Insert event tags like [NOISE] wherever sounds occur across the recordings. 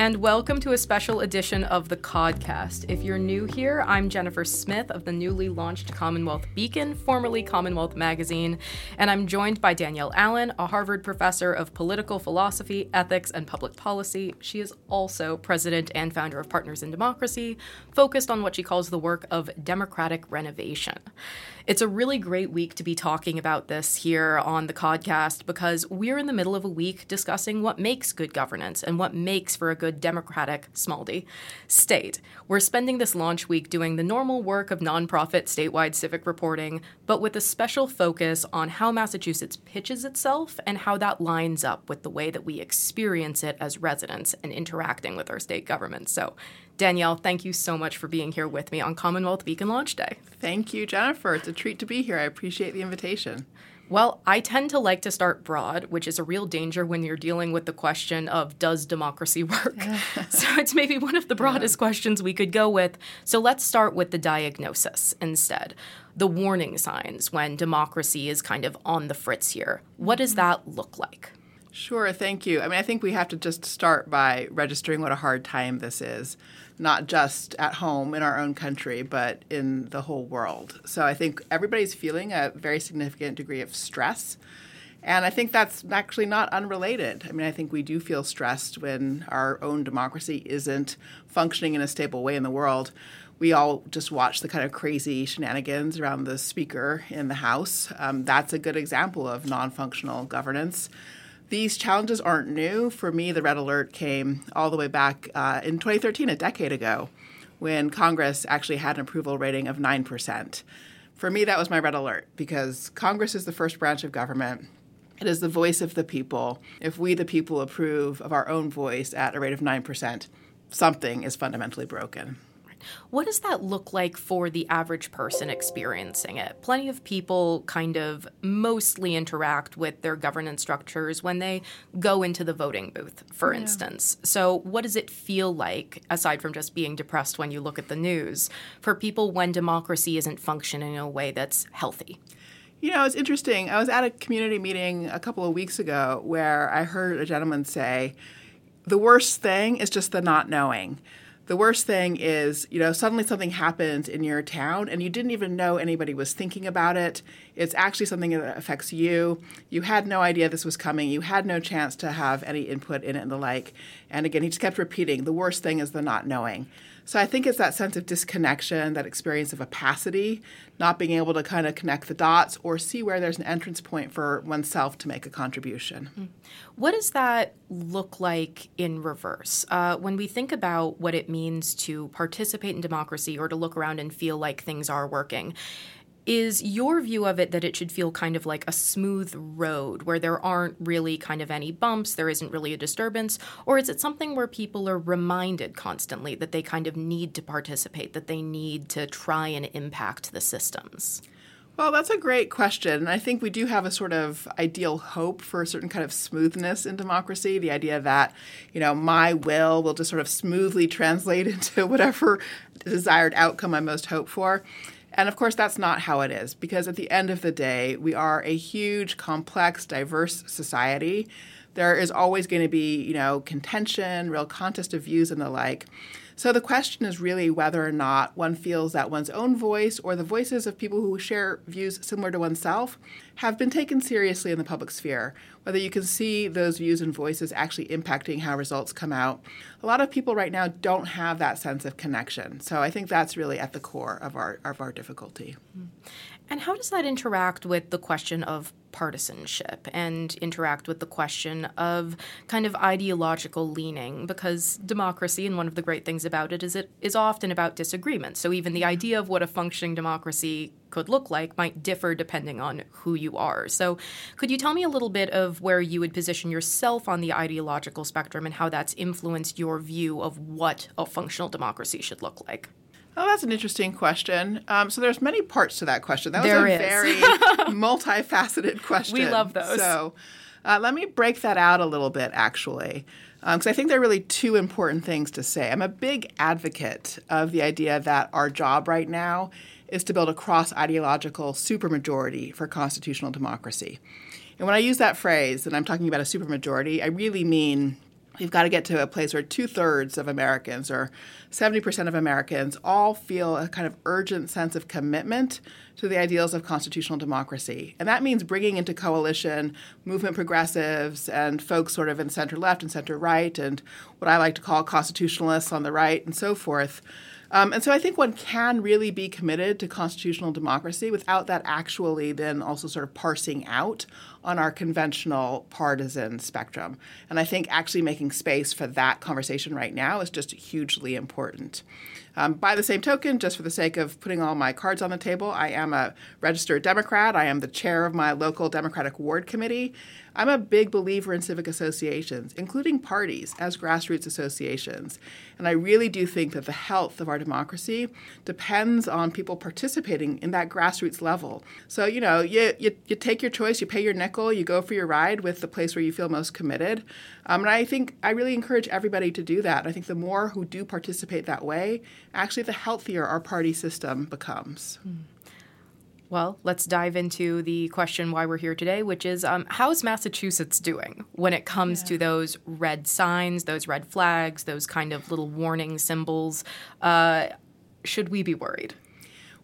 and welcome to a special edition of the Codcast. If you're new here, I'm Jennifer Smith of the newly launched Commonwealth Beacon, formerly Commonwealth Magazine, and I'm joined by Danielle Allen, a Harvard professor of political philosophy, ethics, and public policy. She is also president and founder of Partners in Democracy, focused on what she calls the work of democratic renovation. It's a really great week to be talking about this here on the Codcast because we're in the middle of a week discussing what makes good governance and what makes for a good democratic, small d, state. We're spending this launch week doing the normal work of nonprofit statewide civic reporting, but with a special focus on how Massachusetts pitches itself and how that lines up with the way that we experience it as residents and interacting with our state government. So Danielle, thank you so much for being here with me on Commonwealth Beacon Launch Day. Thank you, Jennifer. It's a treat to be here. I appreciate the invitation. Well, I tend to like to start broad, which is a real danger when you're dealing with the question of does democracy [LAUGHS] work? [LAUGHS] so it's maybe one of the broadest yeah. questions we could go with. So let's start with the diagnosis instead. The warning signs when democracy is kind of on the fritz here. What does mm-hmm. that look like? Sure, thank you. I mean, I think we have to just start by registering what a hard time this is not just at home in our own country, but in the whole world. So I think everybody's feeling a very significant degree of stress. And I think that's actually not unrelated. I mean, I think we do feel stressed when our own democracy isn't functioning in a stable way in the world. We all just watch the kind of crazy shenanigans around the speaker in the House. Um, that's a good example of non functional governance these challenges aren't new. For me, the red alert came all the way back uh, in 2013, a decade ago, when Congress actually had an approval rating of 9%. For me, that was my red alert because Congress is the first branch of government. It is the voice of the people. If we, the people, approve of our own voice at a rate of 9%, something is fundamentally broken. What does that look like for the average person experiencing it? Plenty of people kind of mostly interact with their governance structures when they go into the voting booth, for yeah. instance. So, what does it feel like, aside from just being depressed when you look at the news, for people when democracy isn't functioning in a way that's healthy? You know, it's interesting. I was at a community meeting a couple of weeks ago where I heard a gentleman say, the worst thing is just the not knowing the worst thing is, you know, suddenly something happens in your town and you didn't even know anybody was thinking about it. It's actually something that affects you. You had no idea this was coming. You had no chance to have any input in it and the like. And again, he just kept repeating the worst thing is the not knowing. So I think it's that sense of disconnection, that experience of opacity, not being able to kind of connect the dots or see where there's an entrance point for oneself to make a contribution. Mm. What does that look like in reverse? Uh, when we think about what it means to participate in democracy or to look around and feel like things are working, is your view of it that it should feel kind of like a smooth road where there aren't really kind of any bumps, there isn't really a disturbance? Or is it something where people are reminded constantly that they kind of need to participate, that they need to try and impact the systems? Well, that's a great question. And I think we do have a sort of ideal hope for a certain kind of smoothness in democracy. The idea that, you know, my will will just sort of smoothly [LAUGHS] translate into whatever desired outcome I most hope for. And of course, that's not how it is, because at the end of the day, we are a huge, complex, diverse society. There is always going to be, you know, contention, real contest of views, and the like. So the question is really whether or not one feels that one's own voice or the voices of people who share views similar to oneself have been taken seriously in the public sphere, whether you can see those views and voices actually impacting how results come out. A lot of people right now don't have that sense of connection. So I think that's really at the core of our of our difficulty. Mm-hmm. And how does that interact with the question of partisanship and interact with the question of kind of ideological leaning? Because democracy and one of the great things about it is it is often about disagreement. So even the idea of what a functioning democracy could look like might differ depending on who you are. So could you tell me a little bit of where you would position yourself on the ideological spectrum and how that's influenced your view of what a functional democracy should look like Oh, that's an interesting question. Um, so there's many parts to that question. That was there a is. very [LAUGHS] multifaceted question. We love those. So uh, let me break that out a little bit, actually, because um, I think there are really two important things to say. I'm a big advocate of the idea that our job right now is to build a cross ideological supermajority for constitutional democracy. And when I use that phrase, and I'm talking about a supermajority, I really mean We've got to get to a place where two thirds of Americans or 70% of Americans all feel a kind of urgent sense of commitment to the ideals of constitutional democracy. And that means bringing into coalition movement progressives and folks sort of in center left and center right, and what I like to call constitutionalists on the right and so forth. Um, and so I think one can really be committed to constitutional democracy without that actually then also sort of parsing out on our conventional partisan spectrum. And I think actually making space for that conversation right now is just hugely important. Um, by the same token, just for the sake of putting all my cards on the table, I am a registered Democrat. I am the chair of my local Democratic Ward Committee. I'm a big believer in civic associations, including parties as grassroots associations. And I really do think that the health of our democracy depends on people participating in that grassroots level. So, you know, you, you, you take your choice, you pay your nickel, you go for your ride with the place where you feel most committed. Um, and I think I really encourage everybody to do that. I think the more who do participate that way, actually, the healthier our party system becomes. Mm. Well, let's dive into the question why we're here today, which is um, how's Massachusetts doing when it comes yeah. to those red signs, those red flags, those kind of little warning symbols? Uh, should we be worried?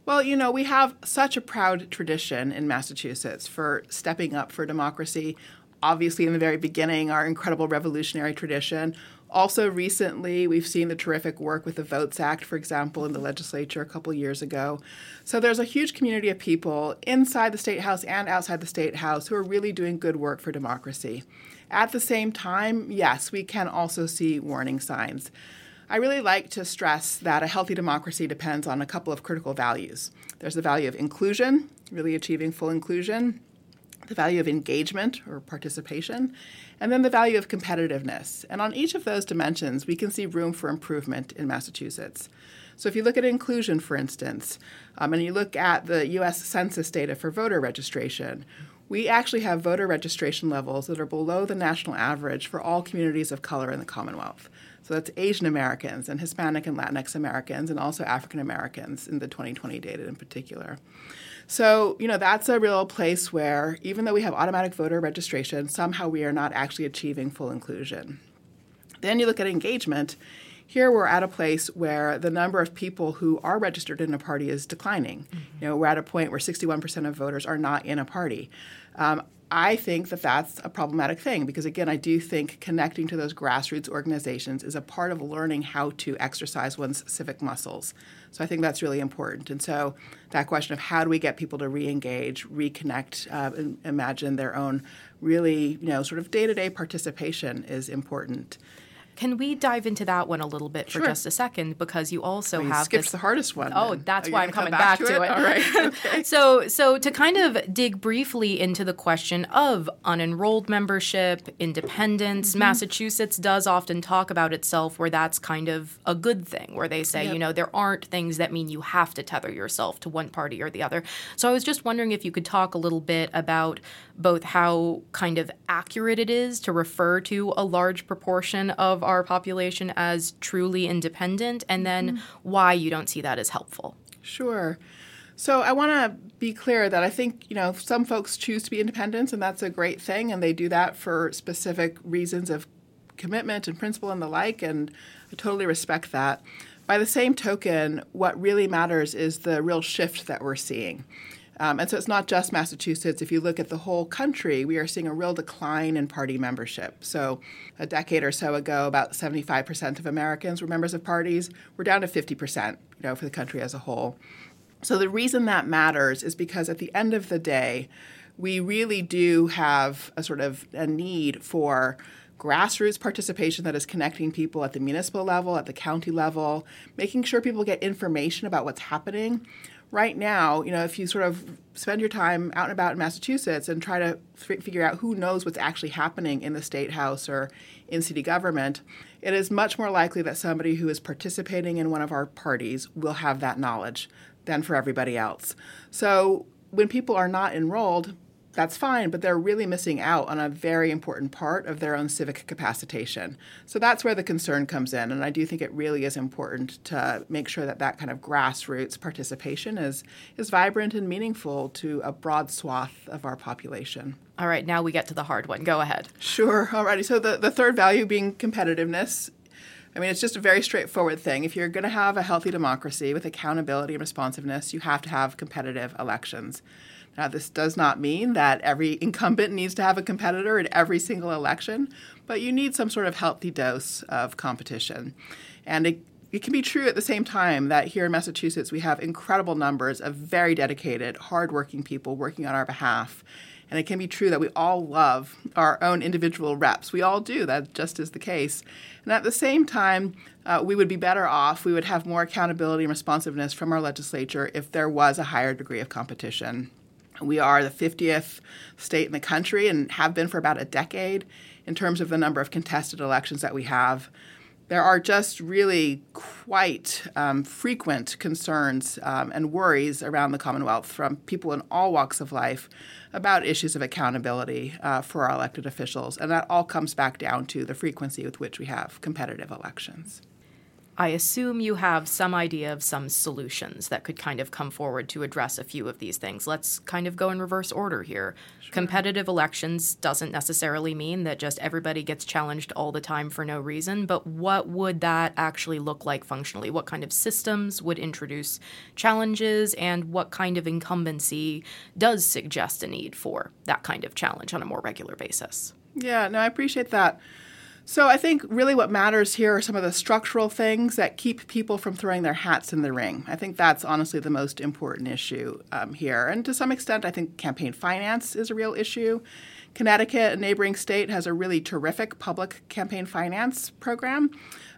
Well, you know, we have such a proud tradition in Massachusetts for stepping up for democracy. Obviously, in the very beginning, our incredible revolutionary tradition also, recently, we've seen the terrific work with the Votes Act, for example, in the legislature a couple years ago. So, there's a huge community of people inside the State House and outside the State House who are really doing good work for democracy. At the same time, yes, we can also see warning signs. I really like to stress that a healthy democracy depends on a couple of critical values. There's the value of inclusion, really achieving full inclusion, the value of engagement or participation, and then the value of competitiveness. And on each of those dimensions, we can see room for improvement in Massachusetts. So, if you look at inclusion, for instance, um, and you look at the US Census data for voter registration, we actually have voter registration levels that are below the national average for all communities of color in the Commonwealth. So that's Asian Americans and Hispanic and Latinx Americans, and also African Americans in the 2020 data in particular. So, you know, that's a real place where even though we have automatic voter registration, somehow we are not actually achieving full inclusion. Then you look at engagement. Here we're at a place where the number of people who are registered in a party is declining. Mm-hmm. You know, we're at a point where 61% of voters are not in a party. Um, I think that that's a problematic thing because, again, I do think connecting to those grassroots organizations is a part of learning how to exercise one's civic muscles. So I think that's really important. And so that question of how do we get people to re-engage, reconnect, uh, and imagine their own really, you know, sort of day-to-day participation is important. Can we dive into that one a little bit for just a second? Because you also well, you have skipped this... the hardest one. Oh, then. that's why I'm coming back, back, to, it. it. All right. [LAUGHS] Okay. so, so to kind of dig briefly into the question of unenrolled membership, independence, mm-hmm. Massachusetts does often talk about itself where that's kind of a good thing, where they say, yep. you know, there aren't things that mean you have to tether yourself to one party or the other. So, I was just wondering if you could talk a little bit about both how kind of accurate it is to refer to a large proportion of our population as truly independent, and then mm-hmm. why you don't see that as helpful. Sure. So I want to be clear that I think you know some folks choose to be independent, and that's a great thing, and they do that for specific reasons of commitment and principle and the like, and I totally respect that. By the same token, what really matters is the real shift that we're seeing. Um, and so it's not just Massachusetts. If you look at the whole country, we are seeing a real decline in party membership. So a decade or so ago, about 75% of Americans were members of parties. We're down to 50%, you know, for the country as a whole. So the reason that matters is because at the end of the day, we really do have a sort of a need for grassroots participation that is connecting people at the municipal level, at the county level, making sure people get information about what's happening right now, you know, if you sort of spend your time out and about in Massachusetts and try to f- figure out who knows what's actually happening in the state house or in city government, it is much more likely that somebody who is participating in one of our parties will have that knowledge than for everybody else. So when people are not enrolled, that's fine, but they're really missing out on a very important part of their own civic capacitation. So that's where the concern comes in. And I do think it really is important to make sure that that kind of grassroots participation is, is vibrant and meaningful to a broad swath of our population. All right, now we get to the hard one. Go ahead. Sure. Alrighty. So the, the third value being competitiveness. I mean, it's just a very straightforward thing. If you're going to have a healthy democracy with accountability and responsiveness, you have to have competitive elections. Now, this does not mean that every [LAUGHS] incumbent needs to have a competitor in every single election, but you need some sort of healthy dose of competition. And it, it can be true at the same time that here in Massachusetts, we have incredible numbers of very dedicated, hardworking people working on our behalf. And it can be true that we all love our own individual reps. We all do. That just is the case. And at the same time, uh, we would be better off, we would have more accountability and responsiveness from our legislature if there was a higher degree of competition. We are the 50th state in the country and have been for about a decade in terms of the number of contested elections that we have. There are just really quite um, frequent concerns um, and worries around the Commonwealth from people in all walks of life about issues of accountability uh, for our elected officials. And that all comes back down to the frequency with which we have competitive elections. I assume you have some idea of some solutions that could kind of come forward to address a few of these things. Let's kind of go in reverse order here. Sure. Competitive elections doesn't necessarily mean that just everybody gets challenged all the time for no reason, but what would that actually look like functionally? What kind of systems would introduce challenges, and what kind of incumbency does suggest a need for that kind of challenge on a more regular basis? Yeah, no, I appreciate that. So I think really what matters here are some of the structural things that keep people from throwing their hats in the ring. I think that's honestly the most important issue um, here. And to some extent, I think campaign finance is a real issue. Connecticut, a neighboring state, has a really terrific public campaign finance program.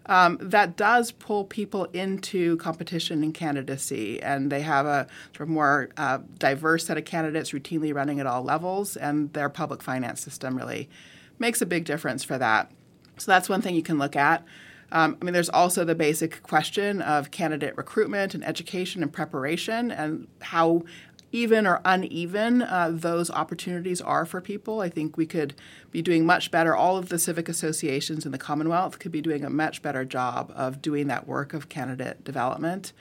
Um, that does pull people into competition and candidacy. And they have a sort of more uh, diverse set of candidates routinely running at all levels, and their public finance system really makes a big difference for that. So that's one thing you can look at. Um, I mean, there's also the basic question of candidate recruitment and education and preparation and how even or uneven uh, those opportunities are for people. I think we could be doing much better. All of the civic associations in the Commonwealth could be doing a much better job of doing that work of candidate development.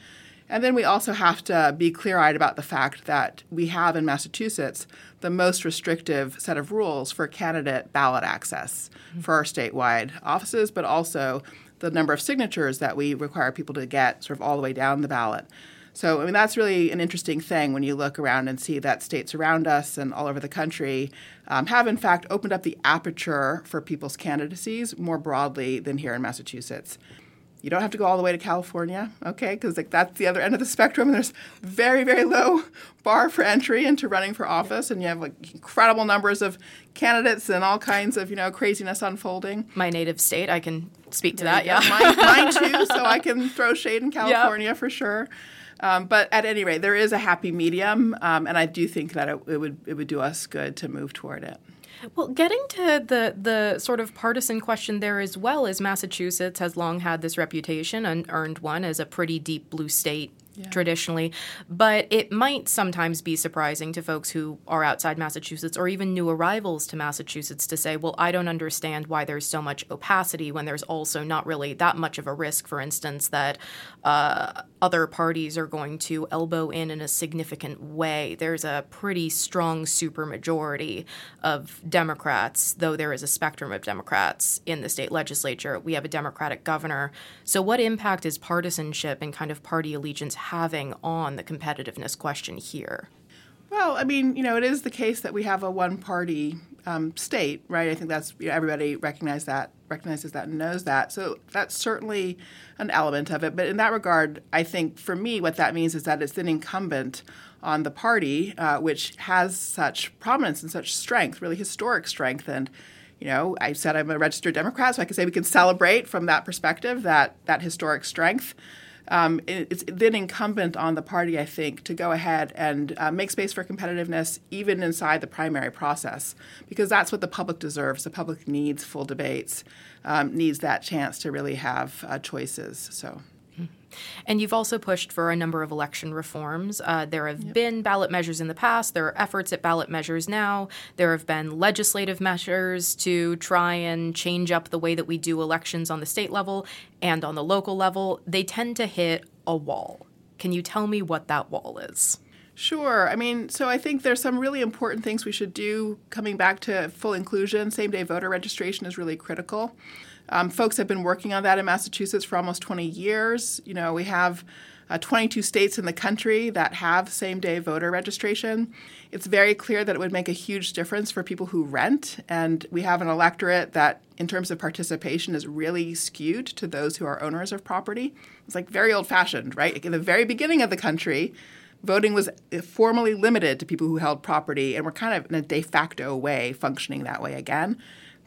And then we also have to be clear eyed about the fact that we have in Massachusetts the most restrictive set of rules for candidate ballot access mm-hmm. for our statewide offices, but also the number of signatures that we require people to get sort of all the way down the ballot. So, I mean, that's really an interesting thing when you look around and see that states around us and all over the country um, have, in fact, opened up the aperture for people's candidacies more broadly than here in Massachusetts. You don't have to go all the way to California, okay? Because like that's the other end of the spectrum. And there's very very low bar for entry into running for office, and you have like incredible numbers of candidates and all kinds of you know craziness unfolding. My native state, I can speak to that. Yeah, mine, mine, [LAUGHS] too. So I can throw shade in California yep. for sure. Um, but at any rate, there is a happy medium, um, and I do think that it, it would it would do us good to move toward it. Well, getting to the the sort of partisan question there as well as Massachusetts has long had this reputation and earned one as a pretty deep blue state yeah. traditionally. But it might sometimes be surprising to folks who are outside Massachusetts or even new arrivals to Massachusetts to say, well, I don't understand why there's so much opacity when there's also not really that much of a risk, for instance, that uh, other parties are going to elbow in in a significant way. There's a pretty strong supermajority of Democrats, though there is a spectrum of Democrats in the state legislature. We have a Democratic governor. So, what impact is partisanship and kind of party allegiance having on the competitiveness question here? Well, I mean, you know, it is the case that we have a one-party um, state, right? I think that's you know, everybody recognize that, recognizes that, and knows that. So that's certainly an element of it. But in that regard, I think for me, what that means is that it's an incumbent on the party, uh, which has such prominence and such strength, really historic strength, and you know, I said I'm a registered Democrat, so I can say we can celebrate from that perspective that that historic strength um, it's then incumbent on the party, I think, to go ahead and uh, make space for competitiveness even inside the primary process, because that's what the public deserves. The public needs full debates, um, needs that chance to really have uh, choices. So. And you've also pushed for a number of election reforms. Uh, there have yep. been ballot measures in the past, there are efforts at ballot measures now. There have been legislative measures to try and change up the way that we do elections on the state level and on the local level. They tend to hit a wall. Can you tell me what that wall is? Sure. I mean, so I think there's some really important things we should do coming back to full inclusion. Same day voter registration is really critical. Um, folks have been working on that in Massachusetts for almost 20 years. You know, we have uh, 22 states in the country that have same day voter registration. It's very clear that it would make a huge difference for people who rent, and we have an electorate that, in terms of participation, is really skewed to those who are owners of property. It's like very old fashioned, right? In the very beginning of the country, voting was formally limited to people who held property, and we're kind of in a de facto way functioning that way again.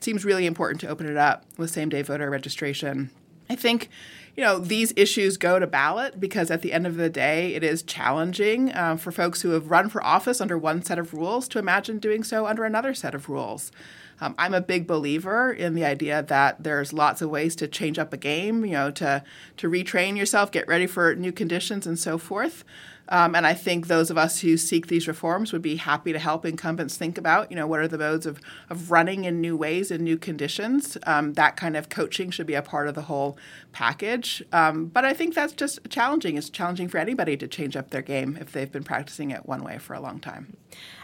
Seems really important to open it up with same day voter registration. I think, you know, these issues go to ballot because at the end of the day, it is challenging uh, for folks who have run for office under one set of rules to imagine doing so under another set of rules. Um, I'm a big believer in the idea that there's lots of ways to change up a game, you know, to to retrain yourself, get ready for new conditions, and so forth. Um, and I think those of us who seek these reforms would be happy to help incumbents think about, you know, what are the modes of, of running in new ways in new conditions. Um, that kind of coaching should be a part of the whole package. Um, but I think that's just challenging. It's challenging for anybody to change up their game if they've been practicing it one way for a long time.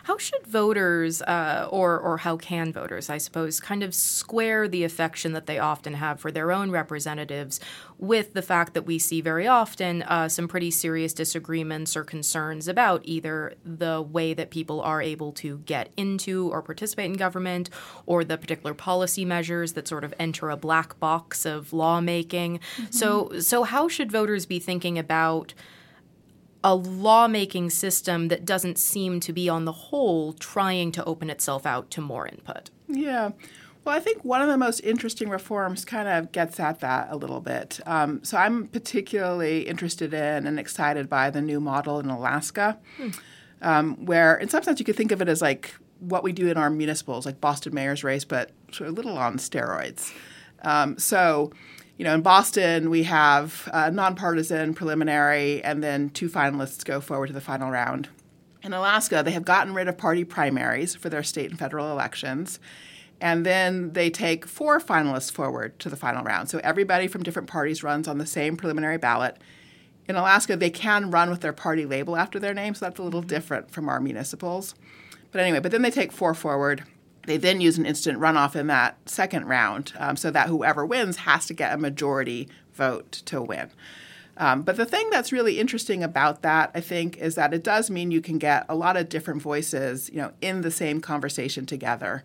How should voters, uh, or or how can voters, I suppose, kind of square the affection that they often have for their own representatives with the fact that we see very often uh, some pretty serious disagreements or concerns about either the way that people are able to get into or participate in government, or the particular policy measures that sort of enter a black box of lawmaking. Mm-hmm. So so how should voters be thinking about a lawmaking system that doesn't seem to be, on the whole, trying to open itself out to more input. Yeah. Well, I think one of the most interesting reforms kind of gets at that a little bit. Um, so I'm particularly interested in and excited by the new model in Alaska, hmm. um, where in some sense you could think of it as like what we do in our municipals, like Boston mayor's race, but sort of a little on steroids. Um, so you know, in Boston, we have a nonpartisan preliminary, and then two finalists go forward to the final round. In Alaska, they have gotten rid of party primaries for their state and federal elections. And then they take four finalists forward to the final round. So everybody from different parties runs on the same preliminary ballot. In Alaska, they can run with their party label after their name, so that's a little different from our municipals. But anyway, but then they take four forward. They then use an instant runoff in that second round um, so that whoever wins has to get a majority vote to win. Um, but the thing that's really interesting about that, I think, is that it does mean you can get a lot of different voices, you know, in the same conversation together.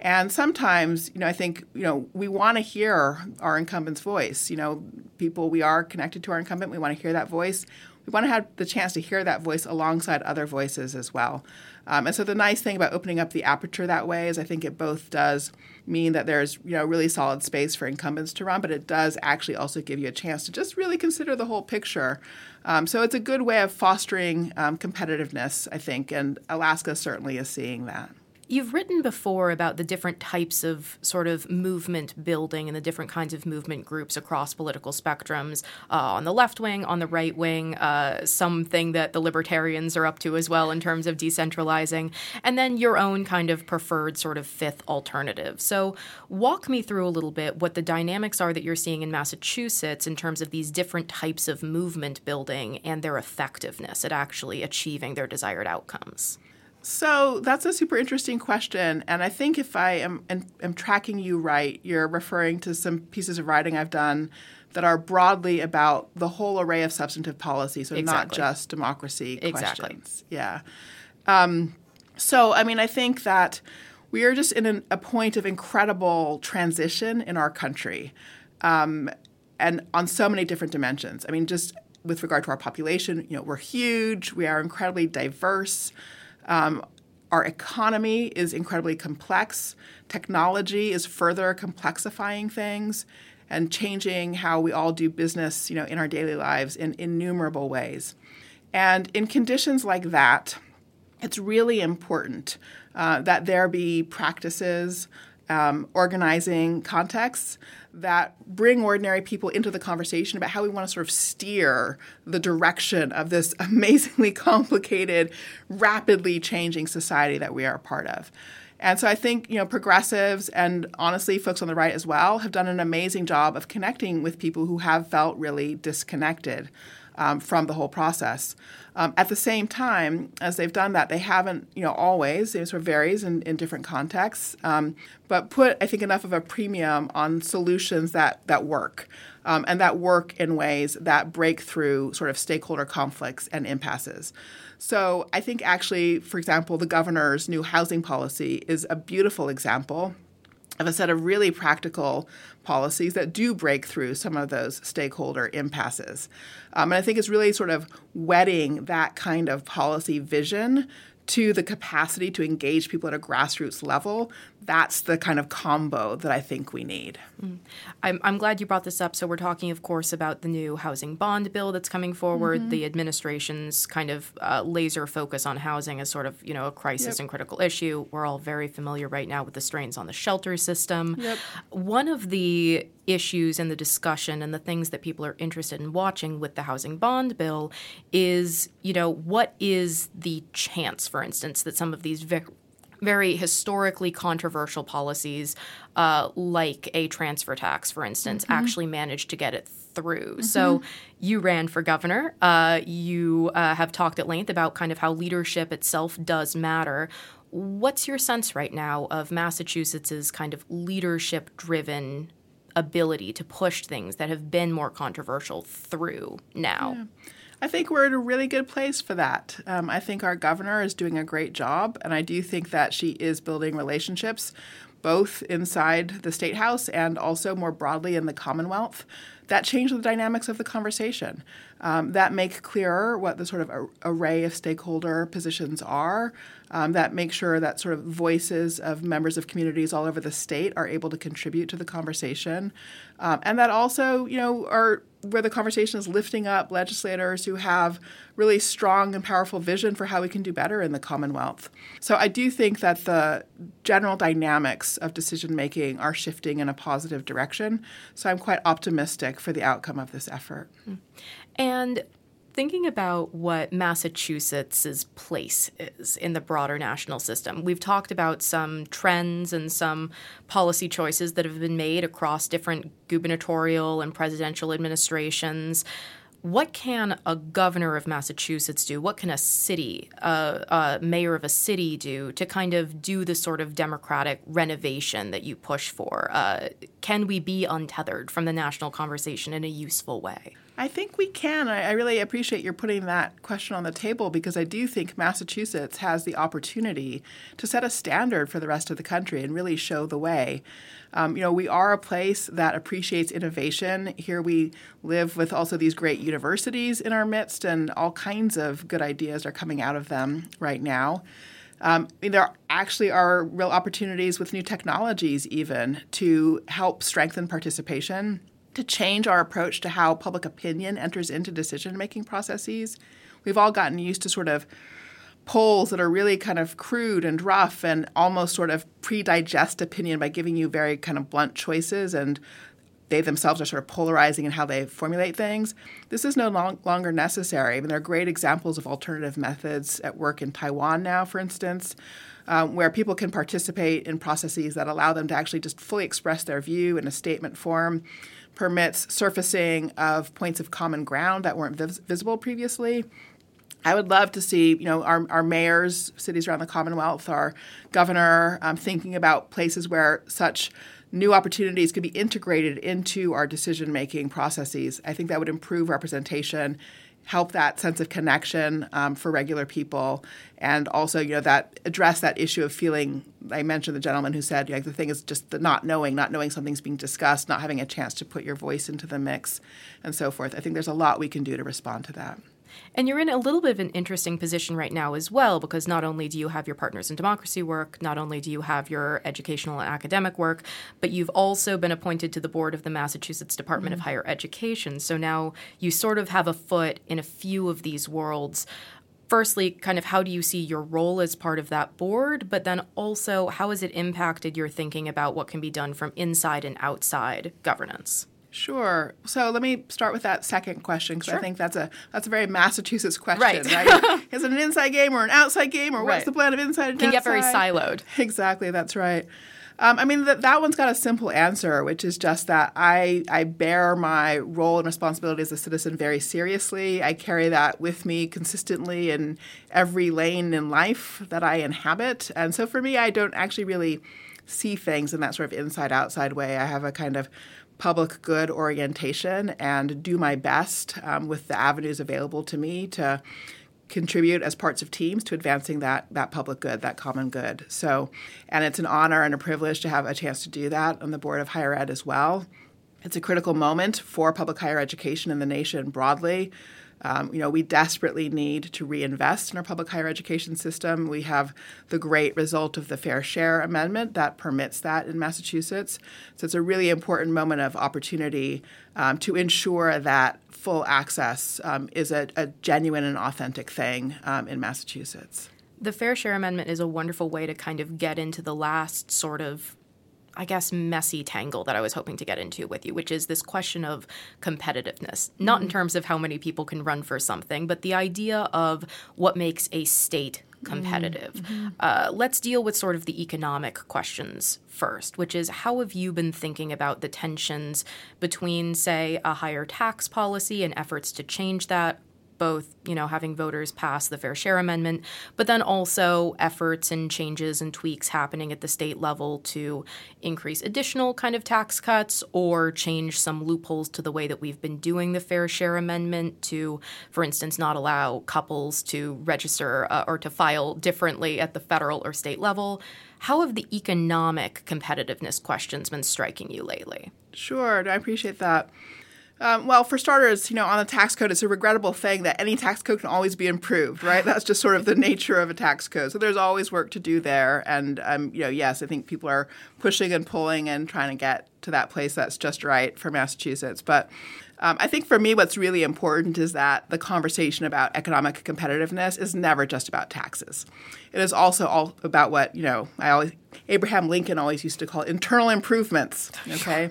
And sometimes, you know, I think, you know, we want to hear our incumbent's voice. You know, people, we are connected to our incumbent. We want to hear that voice. Want to have the chance to hear that voice alongside other voices as well. Um, and so the nice thing about opening up the aperture that way is I think it both does mean that there's you know really solid space for incumbents to run, but it does actually also give you a chance to just really consider the whole picture. Um, so it's a good way of fostering um, competitiveness, I think, and Alaska certainly is seeing that. You've written before about the different types of sort of movement building and the different kinds of movement groups across political spectrums uh, on the left wing, on the right wing, uh, something that the libertarians are up to as well in terms of decentralizing, and then your own kind of preferred sort of fifth alternative. So, walk me through a little bit what the dynamics are that you're seeing in Massachusetts in terms of these different types of movement building and their effectiveness at actually achieving their desired outcomes. So that's a super interesting question, and I think if I am, am, am tracking you right, you're referring to some pieces of writing I've done that are broadly about the whole array of substantive policy, so exactly. not just democracy exactly. questions. Yeah. Um, so I mean, I think that we are just in an, a point of incredible transition in our country, um, and on so many different dimensions. I mean, just with regard to our population, you know, we're huge. We are incredibly diverse. Um, our economy is incredibly complex. Technology is further complexifying things and changing how we all do business, you know, in our daily lives in innumerable ways. And in conditions like that, it's really important uh, that there be practices um, organizing contexts that bring ordinary people into the conversation about how we want to sort of steer the direction of this [LAUGHS] amazingly complicated, rapidly changing society that we are a part of. And so I think, you know, progressives and honestly folks on the right as well have done an amazing job of connecting with people who have felt really disconnected um, from the whole process. Um, at the same time, as they've done that, they haven't, you know, always, it sort of varies in, in different contexts, um, but put, I think, enough of a premium on solutions that, that work. Um, and that work in ways that break through sort of stakeholder conflicts and impasses. So I think actually, for example, the governor's new housing policy is a beautiful example of a set of really practical policies that do break through some of those stakeholder impasses. Um, and I think it's really sort of wedding that kind of policy vision to the capacity to engage people at a grassroots level, that's the kind of combo that I think we need. Mm. I'm, I'm glad you brought this up. So, we're talking, of course, about the new housing bond bill that's coming forward, mm-hmm. the administration's kind of uh, laser focus on housing as sort of, you know, a crisis yep. and critical issue. We're all very familiar right now with the strains on the shelter system. Yep. One of the issues and the discussion and the things that people are interested in watching with the housing bond bill is, you know, what is the chance, for instance, that some of these vic- very historically controversial policies, uh, like a transfer tax, for instance, mm-hmm. actually managed to get it through. Mm-hmm. So you ran for governor. Uh, you uh, have talked at length about kind of how leadership itself does matter. What's your sense right now of Massachusetts's kind of leadership driven ability to push things that have been more controversial through now? Yeah. I think we're in a really good place for that. Um, I think our governor is doing a great job, and I do think that she is building relationships both inside the state house and also more broadly in the Commonwealth that change the dynamics of the conversation, um, that make clearer what the sort of array of stakeholder positions are, um, that make sure that sort of voices of members of communities all over the state are able to contribute to the conversation, um, and that also, you know, are where the conversation is lifting up legislators who have really strong and powerful vision for how we can do better in the Commonwealth. So I do think that the general dynamics of decision making are shifting in a positive direction. So I'm quite optimistic for the outcome of this effort. And thinking about what Massachusetts's place is in the broader national system, we've talked about some trends and some policy choices that have been made across different gubernatorial and presidential administrations. What can a governor of Massachusetts do? What can a city, uh, a mayor of a city do to kind of do the sort of democratic renovation that you push for? Uh, can we be untethered from the national conversation in a useful way? I think we can. I, I, really appreciate your putting that question on the table because I do think Massachusetts has the opportunity to set a standard for the rest of the country and really show the way. Um, you know, we are a place that appreciates innovation. Here we live with also these great universities in our midst, and all kinds of good ideas are coming out of them right now. Um, there actually are real opportunities with new technologies, even to help strengthen participation to change our approach to how public opinion enters into decision making processes. We've all gotten used to sort of polls that are really kind of crude and rough and almost sort of pre-digest opinion by giving you very kind of blunt choices and they themselves are sort of polarizing in how they formulate things. This is no long, longer necessary. I mean, there are great examples of alternative methods at work in Taiwan now, for instance, um, where people can participate in processes that allow them to actually just fully express their view in a statement form permits surfacing of points of common ground that weren't vis- visible previously. I would love to see, you know, our, our mayors, cities around the Commonwealth, our governor, um, thinking about places where such new opportunities could be integrated into our decision making processes. I think that would improve representation help that sense of connection um, for regular people. And also you know that address that issue of feeling i mentioned the gentleman who said like the thing is just the not knowing not knowing something's being discussed not having a chance to put your voice into the mix and so forth. I think there's a lot we can do to respond to that and you're in a little bit of an interesting position right now as well, because not only do you have your Partners in Democracy work, not only do you have your educational and academic work, but you've also been appointed to the board of the Massachusetts Department mm-hmm. of Higher Education. So now you sort of have a foot in a few of these worlds. firstly, kind of how do you see your role as part of that board? But then also, how has it impacted your thinking about what can be done from inside and outside governance? Sure. So let me start with that second question because Sure. I think that's a that's a very Massachusetts question, Right. right? [LAUGHS] Is it an inside game or an outside game, or Right. what's the plan of inside and Can get very siloed. [LAUGHS] Exactly, that's right. Um, I mean, that that one's got a simple answer, which is just that I, I bear my role and responsibility as a citizen very seriously. I carry that with me consistently in every lane in life that I inhabit. And so for me, I don't actually really see things in that sort of inside outside way. I have a kind of public good orientation and do my best um, with the avenues available to me to contribute as parts of teams to advancing that that public good, that common good. So, and it's an honor and a privilege to have a chance to do that on the board of higher ed as well. It's a critical moment for public higher education in the nation broadly. Um, you know, we desperately need to reinvest in our public higher education system. We have the great result of the Fair Share Amendment that permits that in Massachusetts. So it's a really important moment of opportunity um, to ensure that full access um, is a, a genuine and authentic thing um, in Massachusetts. The Fair Share Amendment is a wonderful way to kind of get into the last sort of I guess, messy tangle that I was hoping to get into with you, which is this question of competitiveness. Not in mm-hmm. terms of how many people can run for something, but the idea of what makes a state mm-hmm. competitive. Mm-hmm. Uh, let's deal with sort of the economic questions first, which is how have you been thinking about the tensions between, say, a higher tax policy and efforts to change that? Both, you know, having voters pass the Fair Share Amendment, but then also efforts and changes and tweaks happening at the state level to increase additional kind of tax cuts or change some loopholes to the way that we've been doing the Fair Share Amendment to, for instance, not allow couples to register uh, or to file differently at the federal or state level. How have the economic competitiveness questions been striking you lately? Sure, I appreciate that. Um, well, for starters, you know, on the tax code, it's a regrettable thing that any tax code can always be improved, right? That's just sort of the [LAUGHS] nature of a tax code. So there's always work to do there. And, um, you know, yes, I think people are pushing and pulling and trying to get to that place that's just right for Massachusetts. But um, I think for me, what's really important is that the conversation about economic competitiveness is never just about taxes. It is also all about what, you know, I always, Abraham Lincoln always used to call internal improvements, [LAUGHS] okay?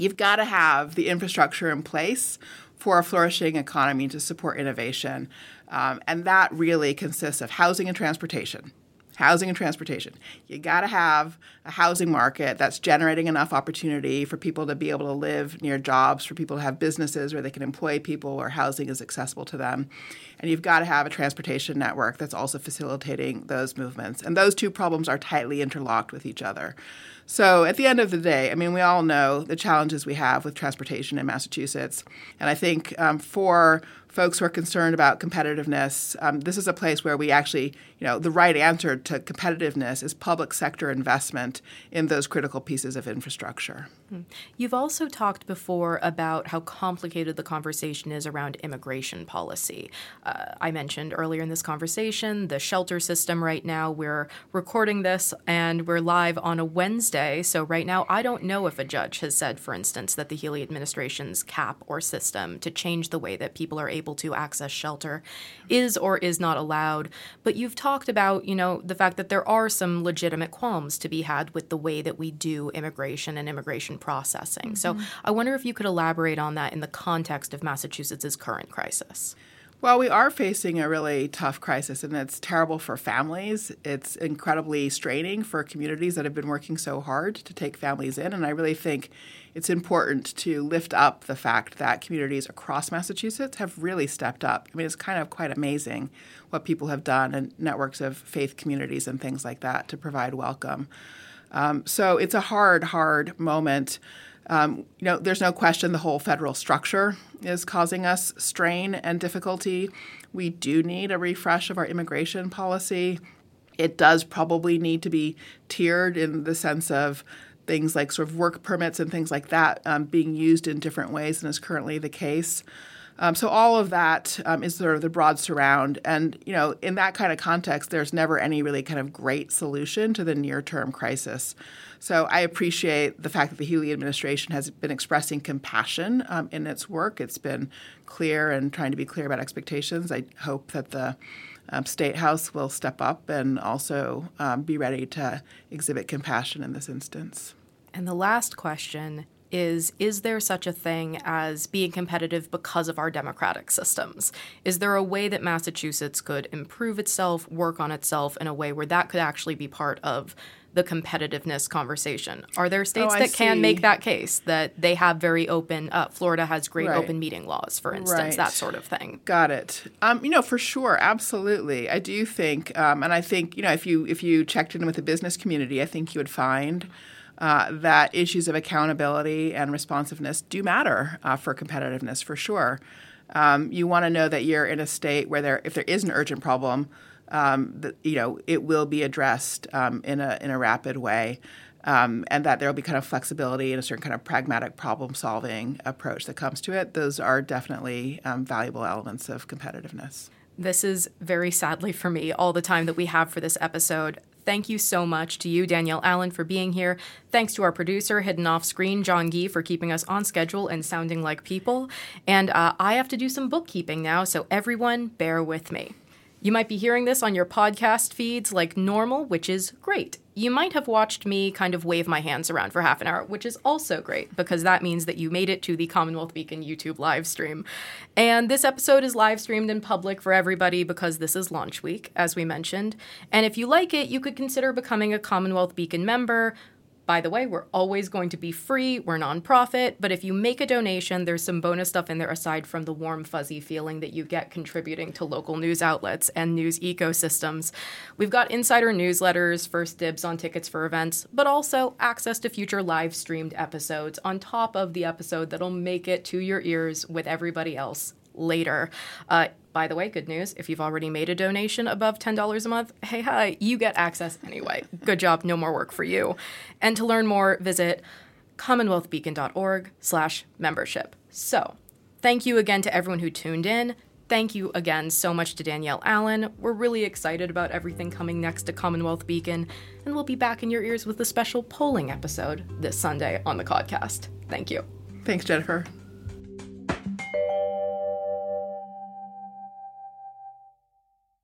You've got to have the infrastructure in place for a flourishing economy to support innovation. Um, and that really consists of housing and transportation. Housing and transportation. You got to have a housing market that's generating enough opportunity for people to be able to live near jobs, for people to have businesses where they can employ people where housing is accessible to them. And you've got to have a transportation network that's also facilitating those movements. And those two problems are tightly interlocked with each other. So at the end of the day, I mean, we all know the challenges we have with transportation in Massachusetts. And I think um, for folks who are concerned about competitiveness, um, this is a place where we actually, you know, the right answer to competitiveness is public sector investment in those critical pieces of infrastructure. You've also talked before about how complicated the conversation is around immigration policy. Uh, I mentioned earlier in this conversation the shelter system right now. We're recording this and we're live on a Wednesday. So, right now, I don't know if a judge has said, for instance, that the Healey administration's cap or system to change the way that people are able to access shelter is or is not allowed. But you've talked about, you know, the fact that there are some legitimate qualms to be had with the way that we do immigration and immigration processing. So mm-hmm. I wonder if you could elaborate on that in the context of Massachusetts' current crisis. Well, we are facing a really tough crisis, and it's terrible for families. It's incredibly straining for communities that have been working so hard to take families in. And I really think it's important to lift up the fact that communities across Massachusetts have really stepped up. I mean, it's kind of quite amazing what people have done and networks of faith communities and things like that to provide welcome. Um, so it's a hard, hard moment. Um, you know, there's no question the whole federal structure is causing us strain and difficulty. We do need a refresh of our immigration policy. It does probably need to be tiered in the sense of things like sort of work permits and things like that um, being used in different ways than is currently the case. Um, so all of that um, is sort of the broad surround, and you know, in that kind of context, there's never any really kind of great solution to the near-term crisis. So I appreciate the fact that the Healey administration has been expressing compassion um, in its work. It's been clear and trying to be clear about expectations. I hope that the um, State House will step up and also um, be ready to exhibit compassion in this instance. And the last question is Is there such a thing as being competitive because of our democratic systems? Is there a way that Massachusetts could improve itself, work on itself in a way where that could actually be part of the competitiveness conversation? Are there states Oh, that can make that case that they have very open? Uh, Florida has great Right. open meeting laws, for instance, Right. that sort of thing. Got it. Um, you know, for sure, absolutely. I do think, um, and I think, you know, if you if you checked in with the business community, I think you would find uh, that issues of accountability and responsiveness do matter uh, for competitiveness, for sure. Um, you want to know that you're in a state where there, if there is an urgent problem, um, you know, it will be addressed um, in a in a rapid way. Um, and that there will be kind of flexibility and a certain kind of pragmatic problem solving approach that comes to it. Those are definitely um, valuable elements of competitiveness. This is very sadly for me all the time that we have for this episode. Thank you so much to you, Danielle Allen, for being here. Thanks to our producer, hidden off screen, John Gee, for keeping us on schedule and sounding like people. And uh, I have to do some bookkeeping now, so everyone bear with me. You might be hearing this on your podcast feeds like normal, which is great. You might have watched me kind of wave my hands around for half an hour, which is also great because that means that you made it to the Commonwealth Beacon YouTube live stream. And this episode is live streamed in public for everybody because this is launch week, as we mentioned. And if you like it, you could consider becoming a Commonwealth Beacon member. By the way, we're always going to be free. We're nonprofit, but if you make a donation, there's some bonus stuff in there aside from the warm, fuzzy feeling that you get contributing to local news outlets and news ecosystems. We've got insider newsletters, first dibs on tickets for events, but also access to future live streamed episodes on top of the episode that'll make it to your ears with everybody else later. Uh, by the way, good news if you've already made a donation above $10 a month, hey, hi, you get access anyway. [LAUGHS] Good job, no more work for you. And to learn more, visit commonwealthbeacon.org slash membership. So, thank you again to everyone who tuned in. Thank you again so much to Danielle Allen. We're really excited about everything coming next to Commonwealth Beacon, and we'll be back in your ears with a special polling episode this Sunday on the podcast. Thank you. Thanks, Jennifer.